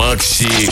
Макси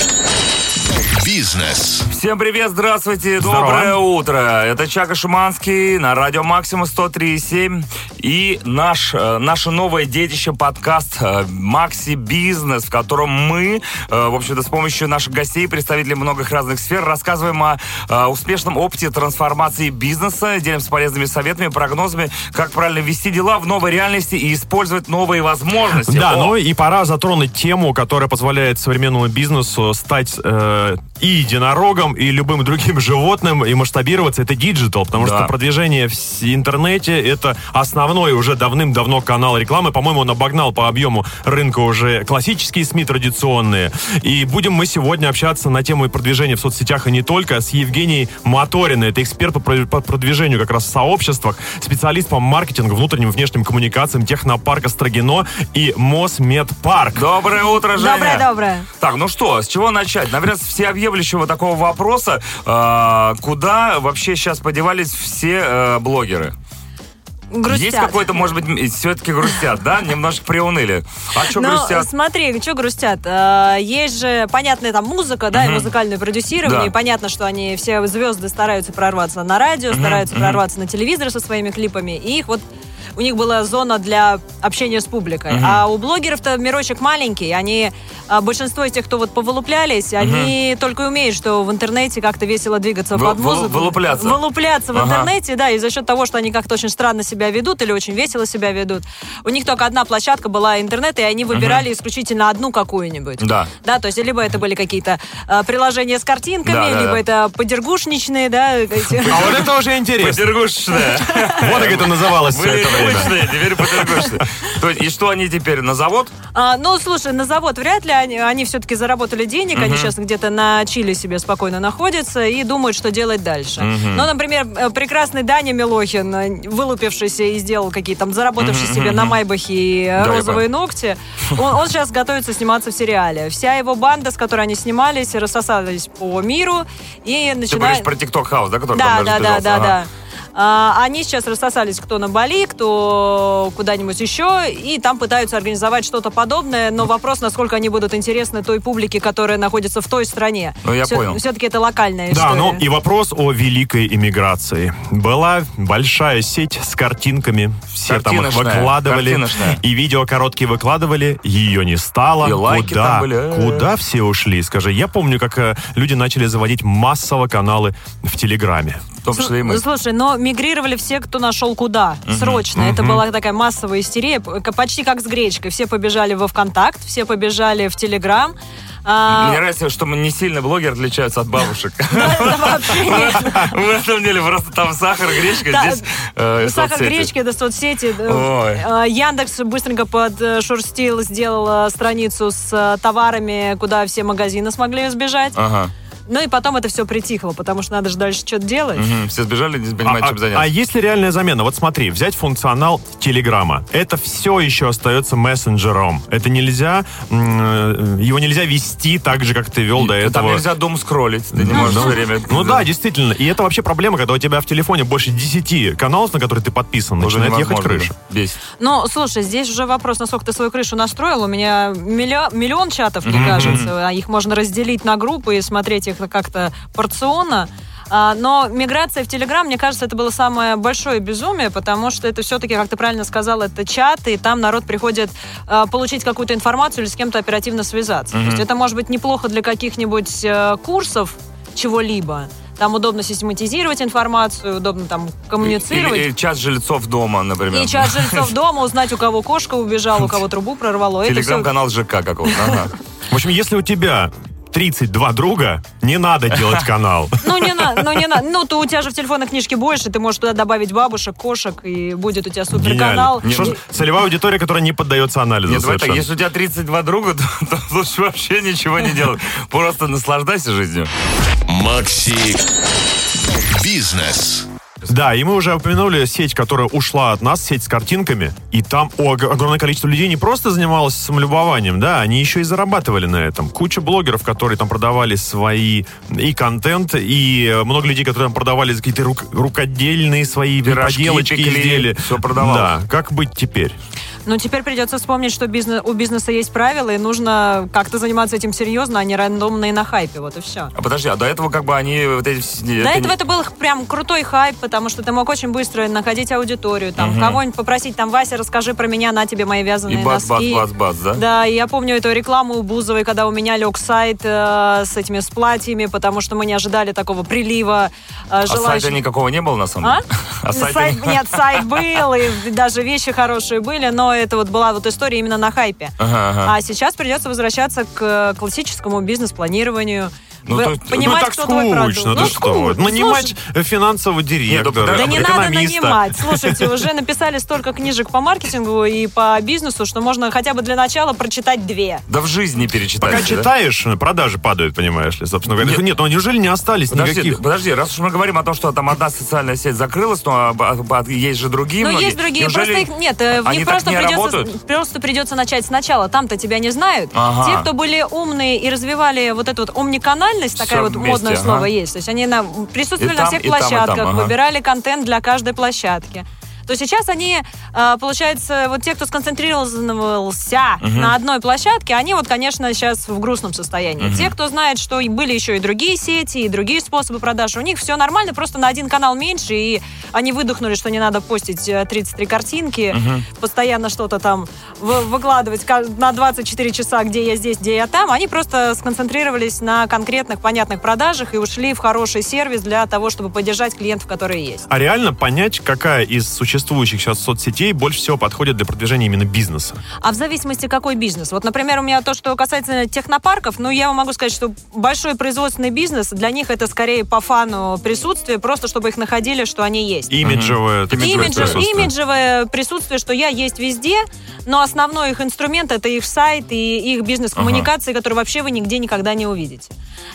Бизнес. Всем привет, здравствуйте, Здорово. доброе утро. Это Чака Шуманский на радио Максима 103,7 и наш, э, наше новое детище подкаст э, Макси Бизнес, в котором мы, э, в общем-то, с помощью наших гостей, представителей многих разных сфер, рассказываем о успешном опыте трансформации бизнеса, делимся полезными советами, прогнозами, как правильно вести дела в новой реальности и использовать новые возможности. Да, О, ну и пора затронуть тему, которая позволяет современному бизнесу стать э, и единорогом, и любым другим животным, и масштабироваться. Это диджитал, потому Да. что продвижение в интернете это основной уже давным-давно канал рекламы. По-моему, он обогнал по объему рынка уже классические СМИ традиционные. И будем мы сегодня общаться на тему продвижения в соцсетях и не только с Евгенией Моториной. Это эксперт по про- по продвижению как раз в сообществах, специалист по маркетингу, внутренним и внешним коммуникациям технопарка Строгино и Мосмедпарк. Доброе утро, Женя. Доброе-доброе. Так, ну что, с чего начать? Наверное, с всеобъемлющего такого вопроса, э, куда вообще сейчас подевались все э, блогеры? Грустят. Есть какой-то, может быть, все-таки грустят, да? Немножко приуныли. А что грустят? смотри, что грустят? Э, Есть же, понятная там музыка, да, и музыкальное продюсирование. И понятно, что они, все звезды стараются прорваться на радио, стараются прорваться на телевизор со своими клипами. И их вот у них была зона для общения с публикой. А у блогеров-то мирочек маленький. Они, а, большинство из тех, кто вот повылуплялись, они только и умеют, что в интернете как-то весело двигаться Вы- под музыку. вылупляться. Вылупляться в Ага. интернете, да, и за счет того, что они как-то очень странно себя ведут или очень весело себя ведут. У них только одна площадка была интернет, и они выбирали исключительно одну какую-нибудь. Да. Да, то есть либо это были какие-то э, приложения с картинками, Да, да, либо да. это подергушничные, да, эти- А вот это уже интересно. Подергушечная. Вот как это называлось все это время. Ручные, теперь. То есть, И что они теперь, на завод? А, ну, слушай, на завод вряд ли они, они все-таки заработали денег, они сейчас где-то на Чили себе спокойно находятся и думают, что делать дальше. Ну, например, э, прекрасный Даня Милохин, э, вылупившийся и сделал какие-то там, заработавший себе на Майбахе и Да, розовые ногти, он, он сейчас готовится сниматься в сериале. Вся его банда, с которой они снимались, рассосались по миру и Ты говоришь про TikTok House, да, который Да, там да, да, писался? да, Ага. Да. А, Они сейчас рассосались кто на Бали, кто куда-нибудь еще, и там пытаются организовать что-то подобное, но вопрос, насколько они будут интересны той публике, которая находится в той стране. Ну, я понял. Все-таки это локальная Да, история. ну и вопрос о великой иммиграции. Была большая сеть с картинками, все там их выкладывали, и видео короткие выкладывали, ее не стало. И лайки куда, там были, куда все ушли? Скажи, я помню, как э, люди начали заводить массово каналы в Телеграме. В том числе и мы. Слушай, но мигрировали все, кто нашел куда. Срочно. Это была такая массовая истерия, почти как с гречкой. Все побежали во ВКонтакт, все побежали в Телеграм. А, Мне нравится, что мы не сильно блогеры отличаются от бабушек. это вообще нет. В этом деле просто там сахар, гречка, здесь э, Сахар гречки, это соцсети. Э, Яндекс быстренько подшурстил, сделал э, страницу с э, товарами, куда все магазины смогли сбежать. Ага. Ну и потом это все притихло, потому что надо же дальше что-то делать. Мгм. Все сбежали, не понимают, а, чем а заняться. есть ли реальная замена? Вот смотри, взять функционал Телеграма. Это все еще остается мессенджером. Это нельзя, его нельзя вести так же, как ты вел до Там этого. нельзя дом скроллить, ты не можешь все время... Ну да, действительно. И это вообще проблема, когда у тебя в телефоне больше 10 каналов, на которые ты подписан, Уже начинает ехать крыша. Бесит. Ну, слушай, здесь уже вопрос, насколько ты свою крышу настроил. У меня миллион, миллион чатов, мне кажется. А Их можно разделить на группы и смотреть их как-то порционно. А, Но миграция в Телеграм, мне кажется, это было самое большое безумие, потому что это все-таки, как ты правильно сказал, это чат, и там народ приходит а, получить какую-то информацию или с кем-то оперативно связаться. То есть это может быть неплохо для каких-нибудь э, курсов чего-либо. Там удобно систематизировать информацию, удобно там коммуницировать. Или, или чат жильцов дома, например. И чат жильцов дома, узнать, у кого кошка убежала, у кого трубу прорвало. Это Телеграм-канал ЖК какого-то. В общем, если у тебя 32 друга, не надо делать канал. Ну, не надо, ну, не надо. Ну, то у тебя же в телефонной книжке больше, ты можешь туда добавить бабушек, кошек, и будет у тебя суперканал. Ж, И- целевая аудитория, которая не поддается анализу Нет, давай так, совершенно. если у тебя 32 друга, то, то лучше вообще ничего не делать. Просто наслаждайся жизнью. Макси Бизнес. Да, и мы уже упомянули сеть, которая ушла от нас, сеть с картинками, и там ог- огромное количество людей не просто занималось самолюбованием, да, они еще и зарабатывали на этом. Куча блогеров, которые там продавали свои и контент, и э, много людей, которые там продавали какие-то рук- рукодельные свои Пирожки поделочки, пекли, изделия. всё продавалось. Да, как быть теперь? Ну, теперь придется вспомнить, что бизнес, у бизнеса есть правила, и нужно как-то заниматься этим серьезно, а не рандомно и на хайпе. Вот и все. А подожди, а до этого как бы они вот эти... все- До это этого не- это был прям крутой хайп, потому что ты мог очень быстро находить аудиторию, там, кого-нибудь попросить, там, Вася, расскажи про меня, на тебе мои И вязаные бац, бац, носки. бац, бац, да? Да, и я помню эту рекламу у Бузовой, когда у меня лег сайт э, с этими с платьями, потому что мы не ожидали такого прилива э, А желающих. сайта никакого не было, на самом А? деле? А сайта Сайт- не- Нет, сайт был, и даже вещи хорошие были, но это вот была вот история именно на хайпе. Ага, ага. А сейчас придется возвращаться к классическому бизнес-планированию. Ну, то есть- понимать, ну так кто скучно, Ну, да что? вы. скучно. Нанимать финансового директора, Нет, Да не надо нанимать. Слушайте, уже написали столько книжек по маркетингу и по бизнесу, что можно хотя бы для начала прочитать две. Да в жизни перечитать. Пока читаешь, продажи падают, понимаешь ли, собственно говоря. Нет. Нет, ну неужели не остались Подожди, никаких? подожди, раз уж мы говорим о том, что там одна социальная сеть закрылась, но есть же другие Ну, есть другие, Неужели просто их нет. э, В них просто не придется, работают? просто придется начать сначала. Там-то тебя не знают. Ага. Те, кто были умные и развивали вот эту вот умниканальность, такая вот модное слово есть. То есть они на, присутствовали на всех площадках, выбирали контент для каждой площадки. То сейчас они, э, получается, вот те, кто сконцентрировался на одной площадке, они вот, конечно, сейчас в грустном состоянии. Те, кто знает, что были еще и другие сети, и другие способы продаж, у них все нормально, просто на один канал меньше, и они выдохнули, что не надо постить э, 33 картинки, постоянно что-то там вы- выкладывать на 24 часа, где я здесь, где я там. Они просто сконцентрировались на конкретных, понятных продажах и ушли в хороший сервис для того, чтобы поддержать клиентов, которые есть. А реально понять, какая из существующих сейчас соцсетей больше всего подходит для продвижения именно бизнеса? А в зависимости какой бизнес. Вот, например, у меня то, что касается технопарков, ну, я вам могу сказать, что большой производственный бизнес, для них это скорее по фану присутствие, просто чтобы их находили, что они есть. Имиджевое, имиджевое Имиджев- присутствие. имиджевое присутствие, что я есть везде, но основной их инструмент это их сайт и их бизнес-коммуникации, которые вообще вы нигде никогда не увидите.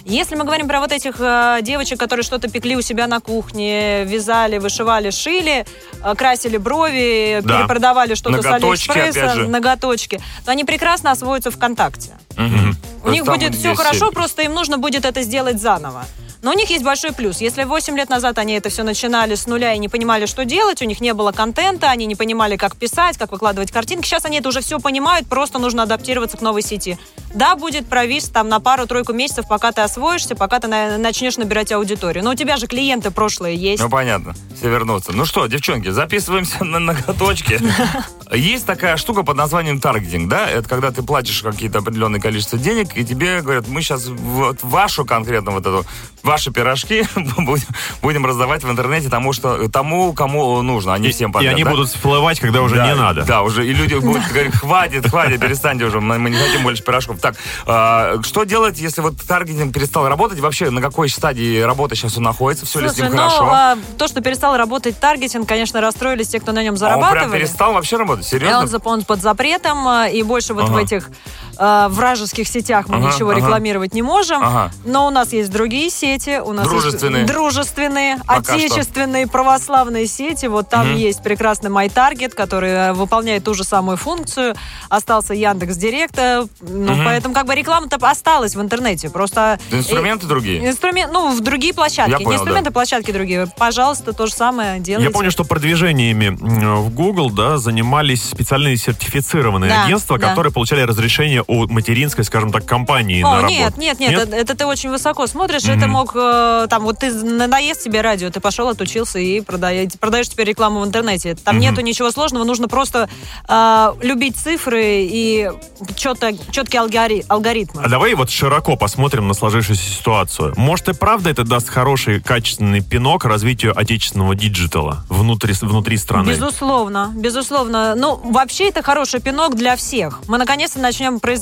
Если мы говорим про вот этих э, девочек, которые что-то пекли у себя на кухне, вязали, вышивали, шили, э, красили брови, Да. перепродавали что-то с Алиэкспресса, ноготочки, то они прекрасно освоятся ВКонтакте. Мгм. У них будет все хорошо, просто им нужно будет это сделать заново. Но у них есть большой плюс. Если 8 лет назад они это все начинали с нуля и не понимали, что делать, у них не было контента, они не понимали, как писать, как выкладывать картинки, сейчас они это уже все понимают, просто нужно адаптироваться к новой сети. Да, будет провис там на пару-тройку месяцев, пока ты освоишься, пока ты на- начнешь набирать аудиторию. Но у тебя же клиенты прошлые есть. Ну, понятно. Все вернутся. Ну что, девчонки, записываемся на ноготочки. Есть такая штука под названием таргетинг, да? Это когда ты платишь какие-то определенное количество денег, и тебе говорят, мы сейчас вот вашу конкретно вот эту, ваши пирожки будем, будем раздавать в интернете тому, что, тому, кому нужно, а не И, всем и подряд. они да? будут всплывать, когда уже Да, не надо. Да, уже и люди будут говорить, хватит, хватит, перестаньте уже, мы мы не хотим больше пирожков. Так, а, что делать, если вот таргетинг перестал работать? Вообще, на какой стадии работы сейчас он находится? Все ли с Слушай, ним ну, хорошо? а, то, что перестал работать таргетинг, конечно, расстроились те, кто на нем А он зарабатывали. прям перестал вообще работать? И Серьезно? он, зап- он под запретом, а, и больше вот Ага. в этих а, вражеских сетях мы Ага, ничего ага. рекламировать не можем. Ага. Но у нас есть другие сети. У нас Дружественные. Есть дружественные, Пока отечественные, православные сети. Вот там Мгм. есть прекрасный MyTarget, который э, выполняет ту же самую функцию. Остался Яндекс Директа. Ну, Мгм. поэтому как бы реклама-то осталась в интернете. Просто... Инструменты другие? Инструмент, ну, в другие площадки. Я не понял, инструменты, площадки другие. Пожалуйста, то же самое делайте. Я помню, что продвижениями в Google да, занимались специальные сертифицированные Да, агентства, да. которые получали разрешение у материнской, скажем так, компании О, на работу. нет, нет, нет, Это, это ты очень высоко смотришь. Это мог, э, там, вот ты надоест тебе радио, ты пошел, отучился и продаешь, продаешь теперь рекламу в интернете. Там нету ничего сложного, нужно просто э, любить цифры и четко, четкие алгори- алгоритмы. А давай вот широко посмотрим на сложившуюся ситуацию. Может и правда это даст хороший, качественный пинок развитию отечественного диджитала внутри, внутри страны? Безусловно, безусловно. Ну, вообще это хороший пинок для всех. Мы наконец-то начнем производить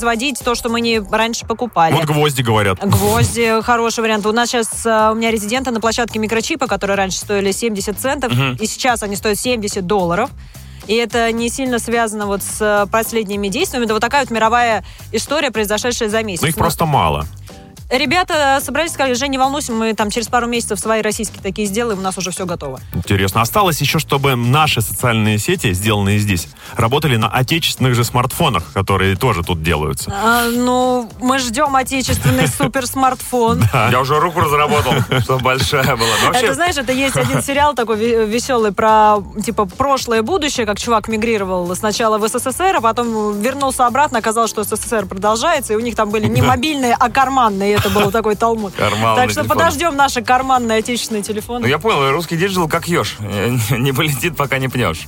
то, что мы не раньше покупали. Вот гвозди говорят. Гвозди хороший вариант. У нас сейчас э, у меня резиденты на площадке микрочипа, которые раньше стоили 70 центов, и сейчас они стоят 70 долларов. И это не сильно связано вот с э, последними действиями. Это вот такая вот мировая история, произошедшая за месяц. Но их Но просто мало. Ребята собрались, сказали, Жень, не волнуйся, мы там через пару месяцев свои российские такие сделаем, у нас уже все готово. Интересно. Осталось еще, чтобы наши социальные сети, сделанные здесь, работали на отечественных же смартфонах, которые тоже тут делаются. А, ну, мы ждем отечественный суперсмартфон. Я уже руку разработал, чтобы большая была. Это, знаешь, это есть один сериал такой ве- веселый про, типа, прошлое и будущее, как чувак мигрировал сначала в СССР, а потом вернулся обратно, оказалось, что СССР продолжается, и у них там были не мобильные, а карманные, это был такой талмуд. Карманный Так что телефон. подождем наши карманные отечественные телефоны. Ну, я понял, русский диджитал как еж. Не полетит, пока не пнешь.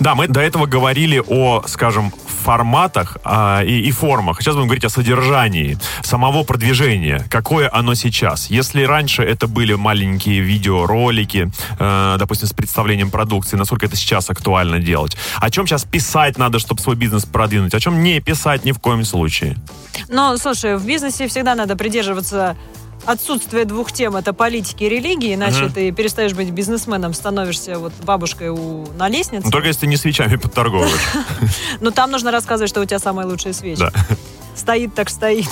Да, мы до этого говорили о, скажем, форматах а, и, и формах. Сейчас будем говорить о содержании самого продвижения. Какое оно сейчас? Если раньше это были маленькие видеоролики, э, допустим, с представлением продукции, насколько это сейчас актуально делать? О чем сейчас писать надо, чтобы свой бизнес продвинуть? О чем не писать ни в коем случае? Но, слушай, в бизнесе всегда надо придерживаться отсутствия двух тем. Это политики и религии, иначе ты перестаешь быть бизнесменом, становишься вот бабушкой у, на лестнице. Ну, только если ты не свечами подторговываешь. Но там нужно рассказывать, что у тебя самые лучшие свечи. Стоит так стоит.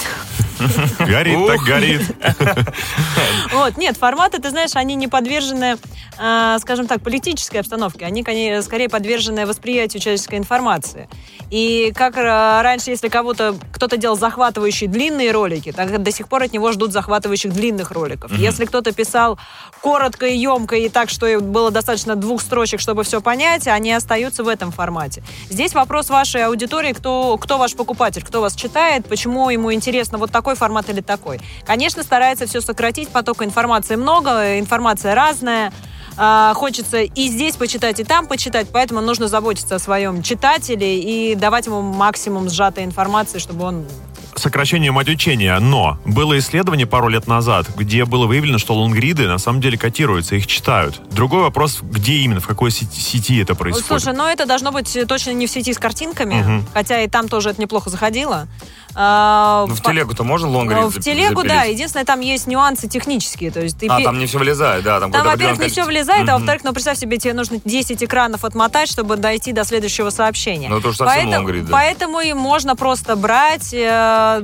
Горит так горит. Вот, нет, форматы, ты знаешь, они не подвержены, э, скажем так, политической обстановке. Они, конечно, скорее подвержены восприятию человеческой информации. И как э, раньше, если кого-то кто-то делал захватывающие длинные ролики, так до сих пор от него ждут захватывающих длинных роликов. Если кто-то писал коротко и емко и так, что было достаточно двух строчек, чтобы все понять, они остаются в этом формате. Здесь вопрос вашей аудитории, кто, кто ваш покупатель, кто вас читает, почему ему интересно вот такой формат или такой. Конечно, старается все сократить, потока информации много, информация разная. А, Хочется и здесь почитать, и там почитать, поэтому нужно заботиться о своем читателе и давать ему максимум сжатой информации, чтобы он сокращением от учения, но было исследование пару лет назад, где было выявлено, что лонгриды на самом деле котируются, их читают. Другой вопрос, где именно, в какой сети, сети это происходит. Слушай, ну это должно быть точно не в сети с картинками, хотя и там тоже это неплохо заходило. А, Ну, в телегу-то можно лонгрид В телегу, запилить? да. Единственное, там есть нюансы технические. То есть ты А, там не все влезает, да. Там, Там, во-первых, не все влезает, а во-вторых, ну, представь себе, тебе нужно 10 экранов отмотать, чтобы дойти до следующего сообщения. Ну, это совсем поэтому, лонгрид, да. поэтому и можно просто брать э,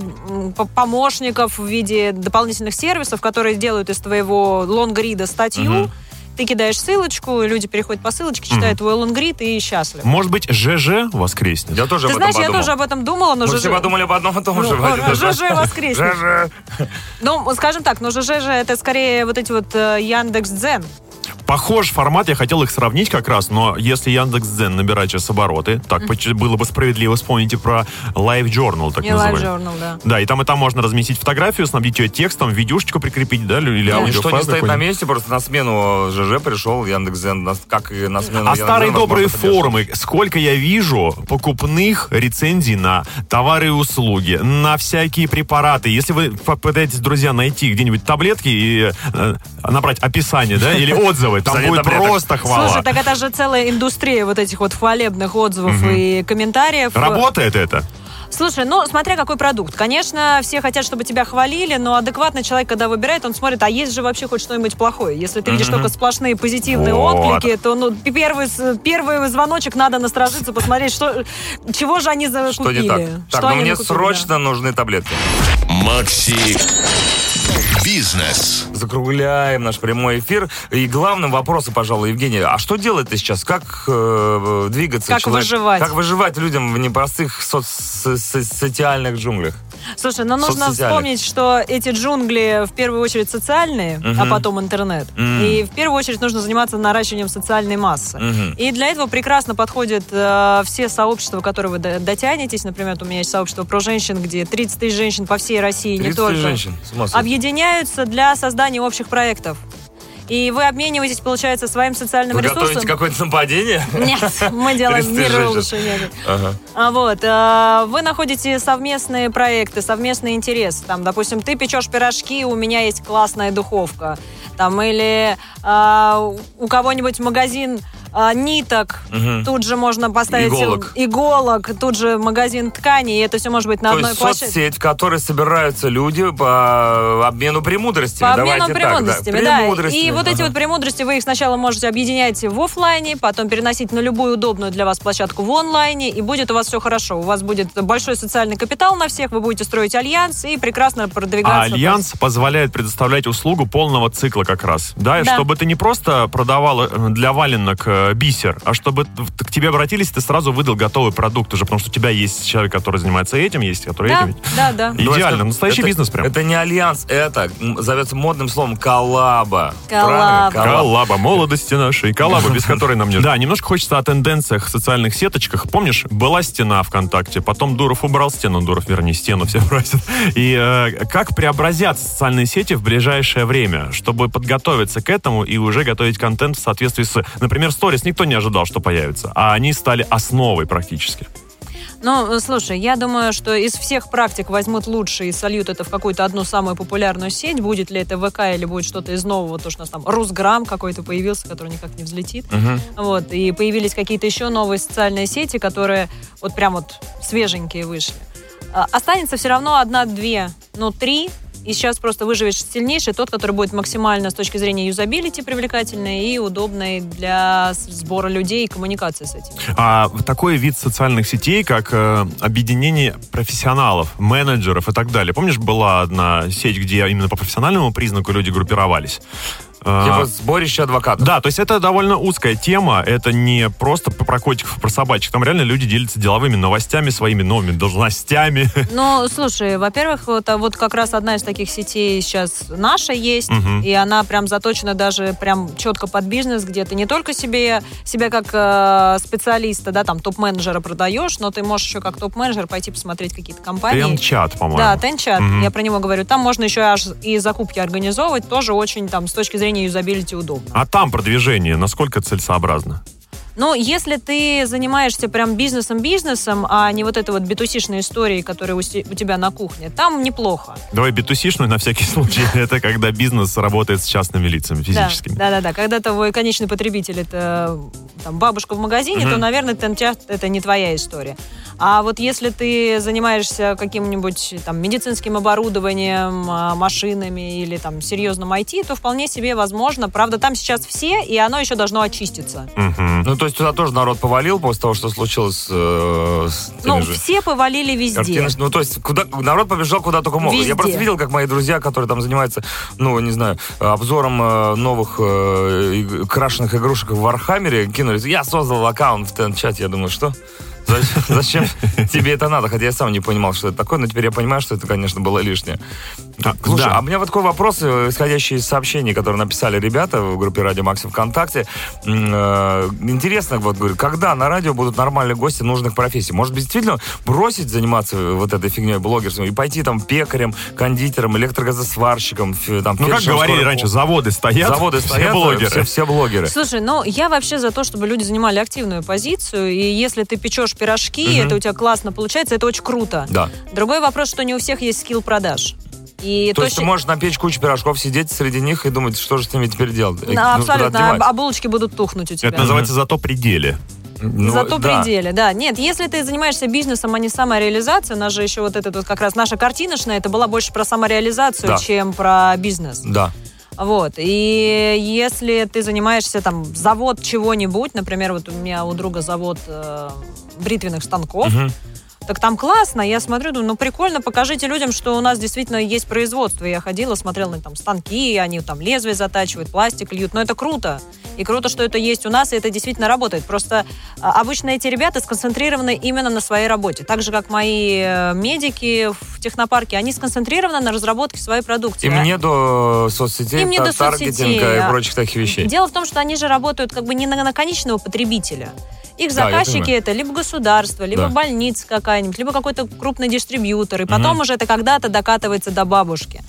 помощников в виде дополнительных сервисов, которые делают из твоего лонгрида статью. Ты кидаешь ссылочку, люди переходят по ссылочке, читают твой лонгрид и счастливы. Может быть, ЖЖ воскреснет? Я тоже Ты об знаешь, этом я подумал. тоже об этом думала, но Мы ЖЖ... все подумали об одном и том же. Ну, Вадим, ЖЖ воскреснет. ЖЖ. Ну, скажем так, но ЖЖ же это скорее вот эти вот э, Яндекс.Дзен. Похож формат, я хотел их сравнить как раз, но если Яндекс.Дзен набирать сейчас обороты, так было бы справедливо вспомните про Live Journal, так называемый. Live Journal, да. Да, и там и там можно разместить фотографию, снабдить ее текстом, видюшечку прикрепить, да, или аудиофайл Ничто не стоит на месте, просто на смену ЖЖ пришел Яндекс.Зен, на- как и на смену А старые добрые форумы, сколько я вижу покупных рецензий на товары и услуги, на всякие препараты. Если вы попытаетесь, друзья, найти где-нибудь таблетки и э, набрать описание, да, или отзывы, там Описание будет таблеток. просто хвала. Слушай, так это же целая индустрия вот этих вот хвалебных отзывов и комментариев. Работает это? Слушай, ну, смотря какой продукт. Конечно, все хотят, чтобы тебя хвалили, но адекватный человек, когда выбирает, он смотрит, а есть же вообще хоть что-нибудь плохое. Если ты видишь только сплошные позитивные Вот. отклики, то ну, первый, первый звоночек надо насторожиться, посмотреть, что, чего же они закупили. Что не так? Так, ну мне накупили, срочно нужны таблетки. Макси Бизнес. Закругляем наш прямой эфир. И главным вопросом, пожалуй, Евгений, а что делать ты сейчас? Как э, двигаться? Как выживать? Как выживать людям в непростых соц- со- со- социальных джунглях? Слушай, ну нужно Соцсетями. вспомнить, что эти джунгли в первую очередь социальные, а потом интернет. Мгм. И в первую очередь нужно заниматься наращиванием социальной массы. Мгм. И для этого прекрасно подходят э, все сообщества, которые вы до- дотянетесь. Например, у меня есть сообщество про женщин, где 30 тысяч женщин по всей России, не 30 только, женщин. Объединяются для создания общих проектов. И вы обмениваетесь, получается, своим социальным Вы ресурсом. готовите какое-то нападение? Нет, мы делаем 30 мир улучшения. Ага. А Вот, э, вы находите совместные проекты, совместный интерес. Там, допустим, ты печешь пирожки, у меня есть классная духовка. Там, или э, у кого-нибудь магазин а, ниток, Мгм. тут же можно поставить Иголок. иголок, тут же магазин тканей, и это все может быть на То одной есть площадке. соцсеть, в которой собираются люди по обмену премудростями. По обмену Давайте так, премудростями, да. да. Премудростями, И вот эти вот премудрости вы их сначала можете объединять в офлайне, потом переносить на любую удобную для вас площадку в онлайне, и будет у вас все хорошо. У вас будет большой социальный капитал на всех, вы будете строить альянс и прекрасно продвигаться. А альянс позволяет предоставлять услугу полного цикла как раз. Да, Да. чтобы ты не просто продавал э, для валенок э, бисер, а чтобы к тебе обратились, ты сразу выдал готовый продукт уже, потому что у тебя есть человек, который занимается этим, есть который Да, этим. да, да. Идеально, настоящий это, бизнес прям. Это не альянс, это зовется модным словом коллаба. Коллаба. Правильно? Коллаба молодости нашей, коллаба, без которой нам нет. Да, немножко хочется о тенденциях в социальных сеточках. Помнишь, была стена ВКонтакте, потом Дуров убрал стену, Дуров, вернее, стену все просят. И э, как преобразятся социальные сети в ближайшее время, чтобы подготовиться к этому и уже готовить контент в соответствии с... Например, сторис никто не ожидал, что появится, а они стали основой практически. Ну, слушай, я думаю, что из всех практик возьмут лучшие и сольют это в какую-то одну самую популярную сеть. Будет ли это ВК или будет что-то из нового, то, что у нас там Русграм какой-то появился, который никак не взлетит. Мгм. Вот, и появились какие-то еще новые социальные сети, которые вот прям вот свеженькие вышли. А, Останется все равно одна-две, ну, три. И сейчас просто выживет сильнейший, тот, который будет максимально с точки зрения юзабилити привлекательный и удобный для сбора людей и коммуникации с этими. А такой вид социальных сетей, как э, объединение профессионалов, менеджеров и так далее. Помнишь, была одна сеть, где именно по профессиональному признаку люди группировались? Типа сборище адвокатов. Да, то есть это довольно узкая тема, это не просто про котиков, про собачек. Там реально люди делятся деловыми новостями, своими новыми должностями. Ну, слушай, во-первых, вот, а вот как раз одна из таких сетей сейчас наша есть, Мгм. и она прям заточена даже прям четко под бизнес, где ты не только себе, себя как э, специалиста, да, там, топ-менеджера продаешь, но ты можешь еще как топ-менеджер пойти посмотреть какие-то компании. Тен-чат, по-моему. Да, Тенчат, Мгм. я про него говорю. Там можно еще аж и закупки организовывать, тоже очень там с точки зрения юзабилити удобно. А там продвижение, насколько целесообразно? Но если ты занимаешься прям бизнесом-бизнесом, а не вот этой вот битусишной историей, которая у, тебя на кухне, там неплохо. Давай битусишную на всякий случай. Это когда бизнес работает с частными лицами, физическими. Да, да, да. Когда твой конечный потребитель это там, бабушка в магазине, то, наверное, это не твоя история. А вот если ты занимаешься каким-нибудь там медицинским оборудованием, а, машинами или там серьезным IT, то вполне себе возможно. Правда, там сейчас все, и оно еще должно очиститься. Мгм. Ну, то есть туда тоже народ повалил после того, что случилось э, с Ну, же все повалили везде. картинами. Ну, то есть куда, народ побежал куда только мог. Везде. Я просто видел, как мои друзья, которые там занимаются, ну, не знаю, обзором э, новых э, крашеных игрушек в Warhammer е, кинулись. Я создал аккаунт в TenChat е. Я думаю, что? Зачем, зачем тебе это надо? Хотя я сам не понимал, что это такое, но теперь я понимаю, что это, конечно, было лишнее. А, Слушай, да. а у меня вот такой вопрос, э, исходящий из сообщений, которые написали ребята в группе Радио Максим ВКонтакте. Э, Интересно, вот говорю, когда на радио будут нормальные гости нужных профессий? Может быть, действительно бросить заниматься вот этой фигней блогерством и пойти там пекарем, кондитером, электрогазосварщиком, там, Ну, как говорили скорой раньше, заводы стоят, заводы все стоят, блогеры. Все, все блогеры. Слушай, ну я вообще за то, чтобы люди занимали активную позицию, и если ты печешь пирожки, Мгм. это у тебя классно получается, это очень круто. Да. Другой вопрос, что не у всех есть скилл продаж. И То есть ты точно- можешь напечь кучу пирожков, сидеть среди них и думать, что же с ними теперь делать? Куда-то абсолютно, а, а булочки будут тухнуть у тебя. Это называется «Зато пределе». Ну, Зато да. пределе, да. Нет, если ты занимаешься бизнесом, а не самореализацией, у нас же еще вот это вот как раз наша картиночная, это была больше про самореализацию, Да. чем про бизнес. Да. Вот. И если ты занимаешься там завод чего-нибудь, например, вот у меня у друга завод э, бритвенных станков, Мгм. Так там классно, я смотрю, думаю, ну прикольно, покажите людям, что у нас действительно есть производство. Я ходила, смотрела на там станки, они там лезвие затачивают, пластик льют, но это круто. И круто, что это есть у нас, и это действительно работает. Просто а, обычно эти ребята сконцентрированы именно на своей работе. Так же, как мои э, медики в технопарке, они сконцентрированы на разработке своей продукции. Им не до соцсетей, Им не до соцсетей, таргетинга и а- прочих таких вещей. Дело в том, что они же работают как бы не на, на конечного потребителя. Их Да, заказчики понимаю. это либо государство, либо Да. больница какая-нибудь, либо какой-то крупный дистрибьютор. И потом уже это когда-то докатывается до бабушки.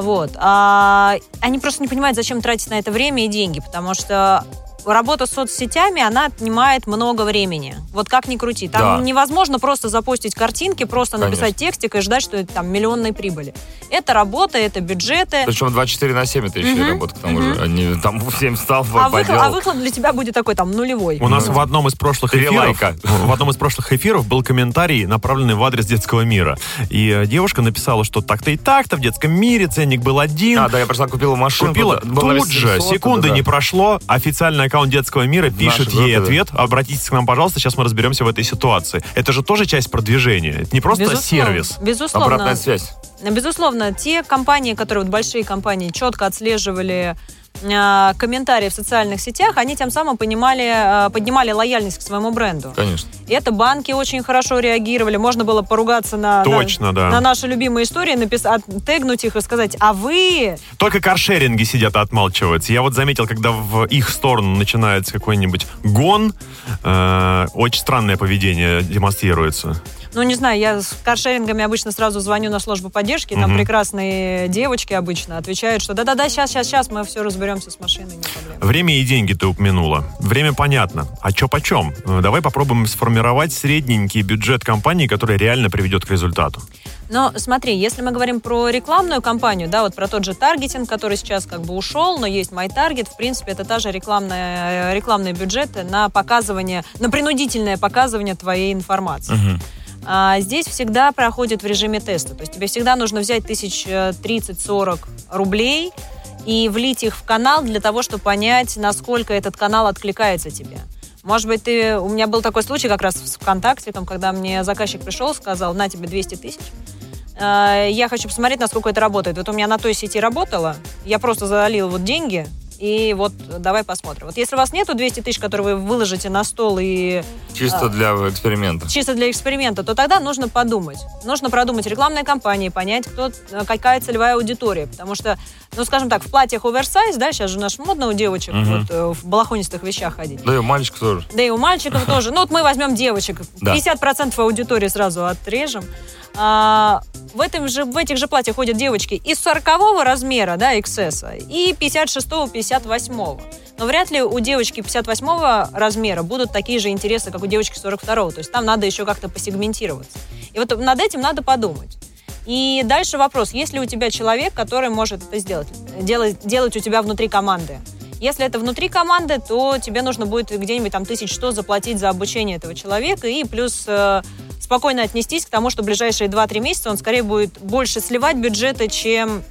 Вот. А они просто не понимают, зачем тратить на это время и деньги, потому что работа с соцсетями, она отнимает много времени. Вот как ни крути. Там Да. невозможно просто запустить картинки, просто Конечно. написать текстик и ждать, что это там миллионной прибыли. Это работа, это бюджеты. Причем 24 на 7 это еще и Мгм, работа, к тому же. Они там в 7 встал, А выхлоп, поделал. а выхлоп для тебя будет такой там нулевой. У нас в одном из прошлых эфиров, лайка. в одном из прошлых эфиров был комментарий, направленный в адрес детского мира. И э, девушка написала, что так-то и так-то в детском мире ценник был один. А, да, я пришла, купила машину. Купила тут же, секунды не прошло, официальный аккаунт детского мира пишет группе, ей да. ответ, обратитесь к нам, пожалуйста, сейчас мы разберемся в этой ситуации. Это же тоже часть продвижения, это не просто Безусловно, сервис. Безусловно. Обратная связь. Безусловно, те компании, которые, вот большие компании, четко отслеживали э, комментарии в социальных сетях, они тем самым понимали, э, поднимали лояльность к своему бренду. Конечно. И это банки очень хорошо реагировали. Можно было поругаться на, Точно, на, да. на наши любимые истории, написать, тегнуть их и сказать, а вы... Только каршеринги сидят и отмалчиваются. Я вот заметил, когда в их сторону начинается какой-нибудь гон, э, очень странное поведение демонстрируется. Ну, не знаю, я с каршерингами обычно сразу звоню на службу поддержки, там прекрасные девочки обычно отвечают, что да-да-да, сейчас, сейчас, сейчас, мы все разберемся с машиной, не проблема. Время и деньги ты упомянула. Время понятно. А чё почем? Э, Давай попробуем сформировать средненький бюджет компании, который реально приведет к результату. Но смотри, если мы говорим про рекламную кампанию, да, вот про тот же таргетинг, который сейчас как бы ушел, но есть MyTarget, в принципе, это та же рекламная, э, рекламные бюджеты на показывание, на принудительное показывание твоей информации. А здесь всегда проходит в режиме теста. То есть тебе всегда нужно взять тысяч э, 30-40 рублей и влить их в канал для того, чтобы понять, насколько этот канал откликается тебе. Может быть, ты... У меня был такой случай как раз с ВКонтакте, там, когда мне заказчик пришел, сказал, на тебе 200 тысяч. Э, Я хочу посмотреть, насколько это работает. Вот у меня на той сети работало, я просто залил вот деньги, и вот давай посмотрим. Вот если у вас нету 200 тысяч, которые вы выложите на стол и Чисто А. для эксперимента. чисто для эксперимента, то тогда нужно подумать. Нужно продумать рекламные кампании, понять, кто, э, какая целевая аудитория. Потому что, ну, скажем так, в платьях оверсайз, да, сейчас же наш модно у девочек Мгм. вот, э, в балахонистых вещах ходить. Да и у мальчика тоже. Да и у мальчиков тоже. Ну, вот мы возьмем девочек. Да. 50% аудитории сразу отрежем. А, в, этом же, в этих же платьях ходят девочки из 40 размера, да, XS, и 56 58 Но вряд ли у девочки 58 размера будут такие же интересы, как у девочки 42 То есть там надо еще как-то посегментироваться. И вот над этим надо подумать. И дальше вопрос, есть ли у тебя человек, который может это сделать, делать, делать у тебя внутри команды. Если это внутри команды, то тебе нужно будет где-нибудь там тысяч сто заплатить за обучение этого человека и плюс э, спокойно отнестись к тому, что ближайшие 2-3 месяца он скорее будет больше сливать бюджеты, чем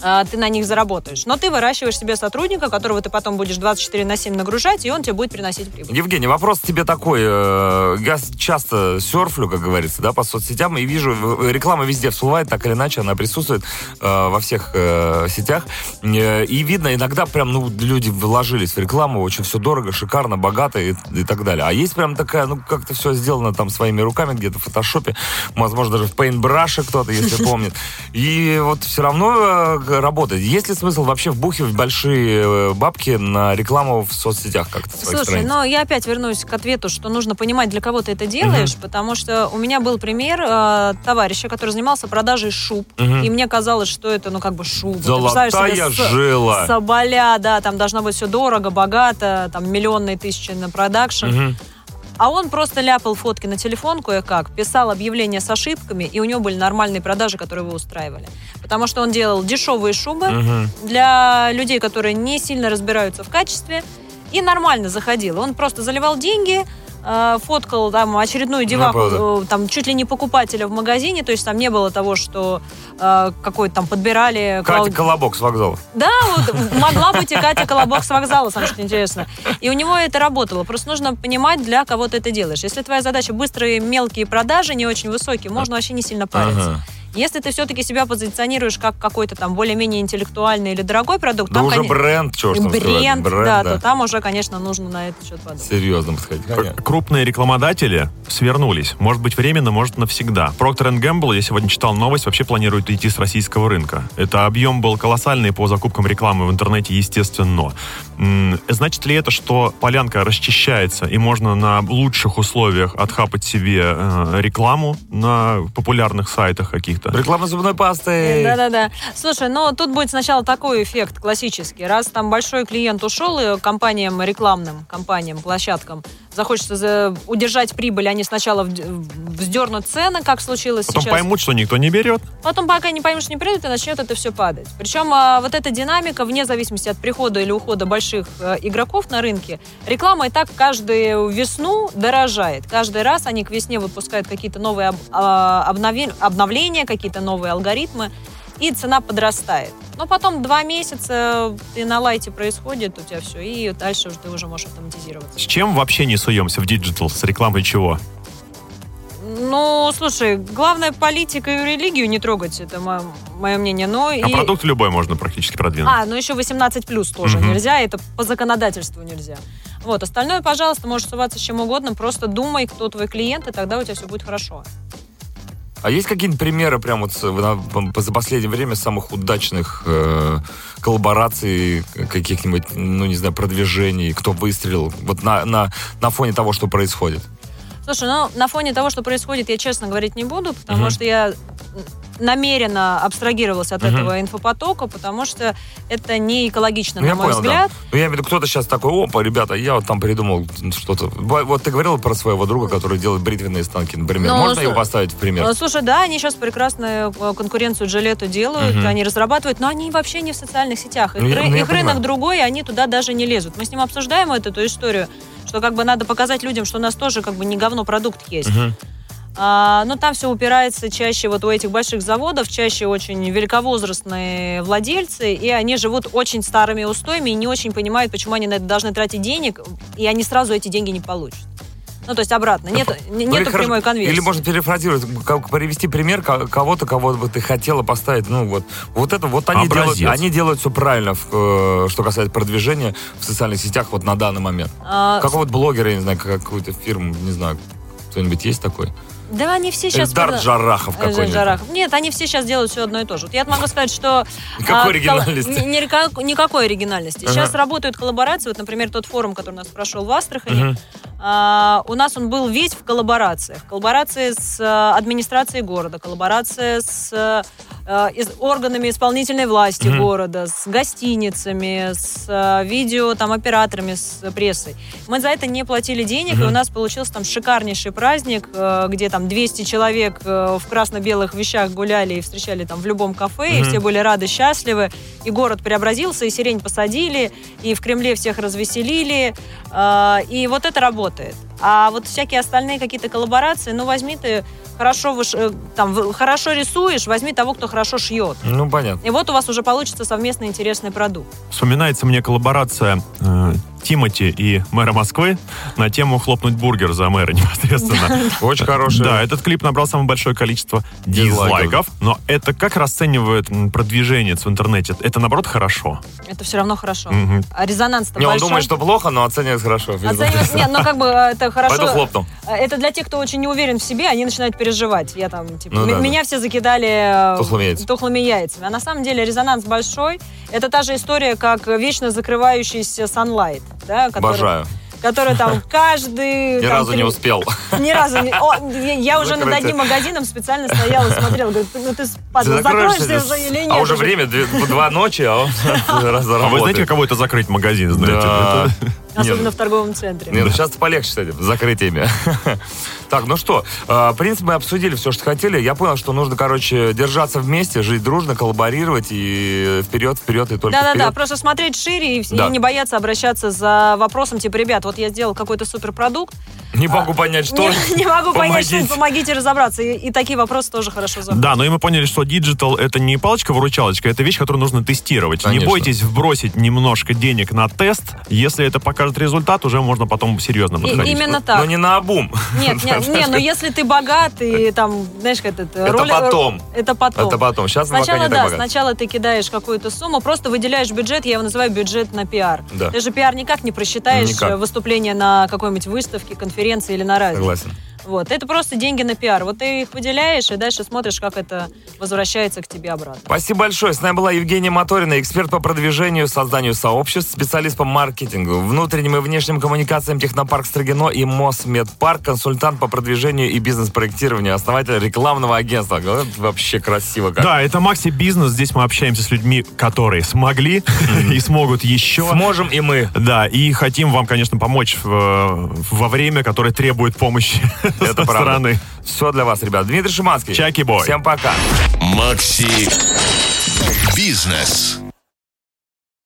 ты на них заработаешь. Но ты выращиваешь себе сотрудника, которого ты потом будешь 24 на 7 нагружать, и он тебе будет приносить прибыль. Евгений, вопрос тебе такой. э, Я часто серфлю, как говорится, да, по соцсетям, и вижу, реклама везде всплывает, так или иначе, она присутствует э, во всех э, сетях. И видно, иногда прям, ну, люди вложились в рекламу, очень все дорого, шикарно, богато и, и так далее. А есть прям такая, ну, как-то все сделано там своими руками, где-то в фотошопе, возможно, даже в пейнтбраше кто-то, если помнит. И вот все равно работает. Есть ли смысл вообще вбухивать большие э, бабки на рекламу в соцсетях как-то Слушай, страниц? но я опять вернусь к ответу, что нужно понимать, для кого ты это делаешь, потому что у меня был пример э, товарища, который занимался продажей шуб, Мгм. и мне казалось, что это, ну, как бы шуба. Золотая себе жила. Соболя, да, там должно быть все дорого, богато, там миллионные тысячи на продакшн. Мгм. А он просто ляпал фотки на телефон кое-как, писал объявления с ошибками, и у него были нормальные продажи, которые его устраивали. Потому что он делал дешевые шубы Мгм. для людей, которые не сильно разбираются в качестве, и нормально заходил. Он просто заливал деньги, э, фоткал там очередную деваху, правда. э, там чуть ли не покупателя в магазине, то есть там не было того, что э, какой-то там подбирали... Катя Клауд- Колобок с вокзала. да, вот могла быть и Катя Колобок с вокзала, самое что интересно. И у него это работало. Просто нужно понимать, для кого ты это делаешь. Если твоя задача быстрые мелкие продажи, не очень высокие, можно вообще не сильно париться. Ага. Если ты все-таки себя позиционируешь как какой-то там более-менее интеллектуальный или дорогой продукт, Да там, уже коне- бренд, что ж там бренд, сказать, да, то там уже, конечно, нужно на этот счет подумать. Серьезно подходить. Кр- Крупные рекламодатели свернулись. Может быть, временно, может, навсегда. Procter Gamble, я сегодня читал новость, вообще планирует уйти с российского рынка. Это объем был колоссальный по закупкам рекламы в интернете, естественно. Значит ли это, что полянка расчищается, и можно на лучших условиях отхапать себе э, рекламу на популярных сайтах каких-то? Каких-то. Реклама зубной пасты. Да-да-да. Слушай, ну тут будет сначала такой эффект классический. Раз там большой клиент ушел, и компаниям рекламным, компаниям, площадкам захочется за- удержать прибыль, они сначала вздернут цены, как случилось Потом сейчас. поймут, что никто не берет. Потом, пока не поймешь, не придут, и начнет это все падать. Причем а, вот эта динамика, вне зависимости от прихода или ухода больших э, игроков на рынке, реклама и так каждую весну дорожает. Каждый раз они к весне выпускают какие-то новые а, обновления, какие-то новые алгоритмы, и цена подрастает. Но потом два месяца ты на лайте происходит, у тебя все, и дальше уже ты уже можешь автоматизироваться. С чем вообще не суемся в диджитал? С рекламой чего? Ну, слушай, главное политика и религию не трогать, это мое мнение. Но А и... продукт любой можно практически продвинуть. А, ну еще 18 плюс тоже Мгм. нельзя, это по законодательству нельзя. Вот, остальное, пожалуйста, можешь суваться с чем угодно, просто думай, кто твой клиент, и тогда у тебя все будет хорошо. А есть какие-нибудь примеры прям вот за последнее время самых удачных э, коллабораций, каких-нибудь, ну, не знаю, продвижений, кто выстрелил, вот на, на, на фоне того, что происходит? Слушай, ну, на фоне того, что происходит, я честно говорить не буду, потому Мгм. что я намеренно абстрагировалась от Мгм. этого инфопотока, потому что это не экологично, Ну, на мой понял, взгляд. да. Ну, я имею в виду, кто-то сейчас такой, опа, ребята, я вот там придумал что-то. Вот ты говорила про своего друга, который делает бритвенные станки, например. Ну, Можно слу- его поставить в пример? Э, Слушай, да, они сейчас прекрасную э, конкуренцию Джилету делают, Мгм. они разрабатывают, но они вообще не в социальных сетях. Их, Ну, я- ну, я их рынок понимаю. другой, и они туда даже не лезут. Мы с ним обсуждаем эту, эту историю, что как бы надо показать людям, что у нас тоже как бы не говно продукт есть. Мгм. А, но там все упирается чаще вот у этих больших заводов, чаще очень великовозрастные владельцы, и они живут очень старыми устоями и не очень понимают, почему они на это должны тратить денег, и они сразу эти деньги не получат. Ну, то есть обратно. Нет, Ну, нету хорошо- прямой конверсии. Или можно перефразировать, как привести пример ко- кого-то, кого бы ты хотела поставить. Ну вот, вот это, вот они делают, Образец. они делают все правильно, в, э, что касается продвижения в социальных сетях вот на данный момент. А, Какого-то блогера, я не знаю, какую-то фирму, не знаю, кто-нибудь есть такой? Да, они все сейчас... Эльдар Джарахов какой-нибудь. Джарахов. Нет, они все сейчас делают все одно и то же. Вот я могу сказать, что... Никакой а, кол- оригинальности. ни- никак- никакой оригинальности. Ага. Сейчас работают коллаборации. Вот, например, тот форум, который у нас прошел в Астрахани, Мгм. а, у нас он был весь в коллаборациях. Коллаборации с а, администрацией города, коллаборация с а, из- органами исполнительной власти Мгм. города, с гостиницами, с а, видео, там, операторами, с прессой. Мы за это не платили денег, и Мгм. у нас получился там шикарнейший праздник, э, где там 200 человек э, в красно-белых вещах гуляли и встречали там в любом кафе, и Мгм. все были рады, счастливы, и город преобразился, и сирень посадили, и в Кремле всех развеселили, э, и вот это работает. А вот всякие остальные какие-то коллаборации, ну возьми ты хорошо, выш- э, там, хорошо рисуешь, возьми того, кто хорошо шьет. Ну, понятно. И вот у вас уже получится совместный интересный продукт. Вспоминается мне коллаборация э, Тимати и мэра Москвы на тему «Хлопнуть бургер за мэра» непосредственно. Очень хороший. Да, этот клип набрал самое большое количество Дизлайков. но это как расценивает продвижение в интернете? Это, наоборот, хорошо. Это все равно хорошо. А резонанс-то Не, он большой. думает, что плохо, но оценивает хорошо. Оценивать- Нет, ну как бы э, это хорошо. Пойду хлопну. Это для тех, кто очень не уверен в себе, они начинают переживать. Я там, типа, Ну да, да. меня все закидали э, Тухлыми яйцами. тухлыми яйцами. А на самом деле резонанс большой. Это та же история, как вечно закрывающийся Sunlight, да, который, Обожаю. который там каждый... Ни там, разу не три- успел. Ни разу не... О, я- я уже над одним магазином специально стояла и смотрела. Говорю, ну ты падла, Ты закроешься закроешься, уже или нет? А уже время два ночи, а он А вы знаете, каково это закрыть магазин, знаете? Да. Особенно Нет. в торговом центре. Не, ну сейчас полегче с этим, с закрытиями. Так, ну что, э, в принципе, мы обсудили все, что хотели. Я понял, что нужно, короче, держаться вместе, жить дружно, коллаборировать и вперед, вперед и только Да-да-да, просто смотреть шире и, Да. и не бояться обращаться за вопросом, типа, ребят, вот я сделал какой-то суперпродукт, Не могу понять, что. не, не могу понять, что Помогите. разобраться. И, и такие вопросы тоже хорошо заходят. Да, но и мы поняли, что digital это не палочка-выручалочка, это вещь, которую нужно тестировать. Не Конечно. бойтесь вбросить немножко денег на тест. Если это покажет результат, уже можно потом серьезно И- подходить. именно Но так. не на обум. Нет, нет, не, ну если ты богат и там, знаешь, как это... Это ROI- потом. Это потом. Это потом. Сейчас Сначала, да, сначала ты кидаешь какую-то сумму, просто выделяешь бюджет, я его называю бюджет на пиар. Да. Ты же пиар никак не просчитаешь Никак. э, выступление на какой-нибудь выставке, конференции или на радио. Согласен. Вот. Это просто деньги на пиар. Вот ты их выделяешь, и дальше смотришь, как это возвращается к тебе обратно. Спасибо большое. С нами была Евгения Моторина, эксперт по продвижению, созданию сообществ, специалист по маркетингу, внутренним и внешним коммуникациям Технопарк Строгино и Мосмедпарк, консультант по продвижению и бизнес-проектированию, основатель рекламного агентства. Вообще красиво как. Да, это Макси Бизнес. Здесь мы общаемся с людьми, которые смогли и смогут еще. Сможем и мы. Да, и хотим вам, конечно, помочь в- во время, которое требует помощи Это правда. стороны. Все для вас, ребят. Дмитрий Шиманский. Чаки-бой. Всем пока. Макси Бизнес.